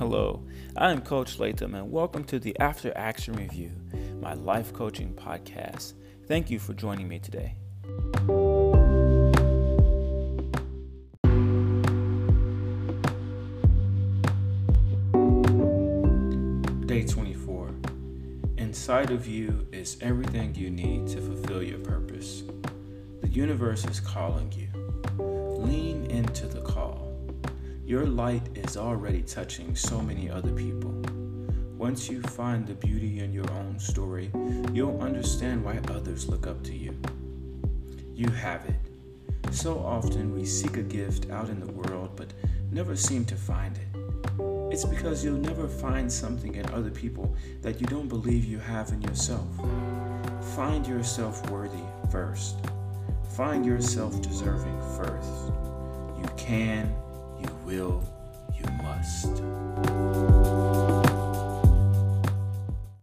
Hello, I am Coach Latham, and welcome to the After Action Review, my life coaching podcast. Thank you for joining me today. Day 24. Inside of you is everything you need to fulfill your purpose. The universe is calling you. Lean into the call. Your light is already touching so many other people. Once you find the beauty in your own story, you'll understand why others look up to you. You have it. So often we seek a gift out in the world but never seem to find it. It's because you'll never find something in other people that you don't believe you have in yourself. Find yourself worthy first. Find yourself deserving first. You can, you will, you must.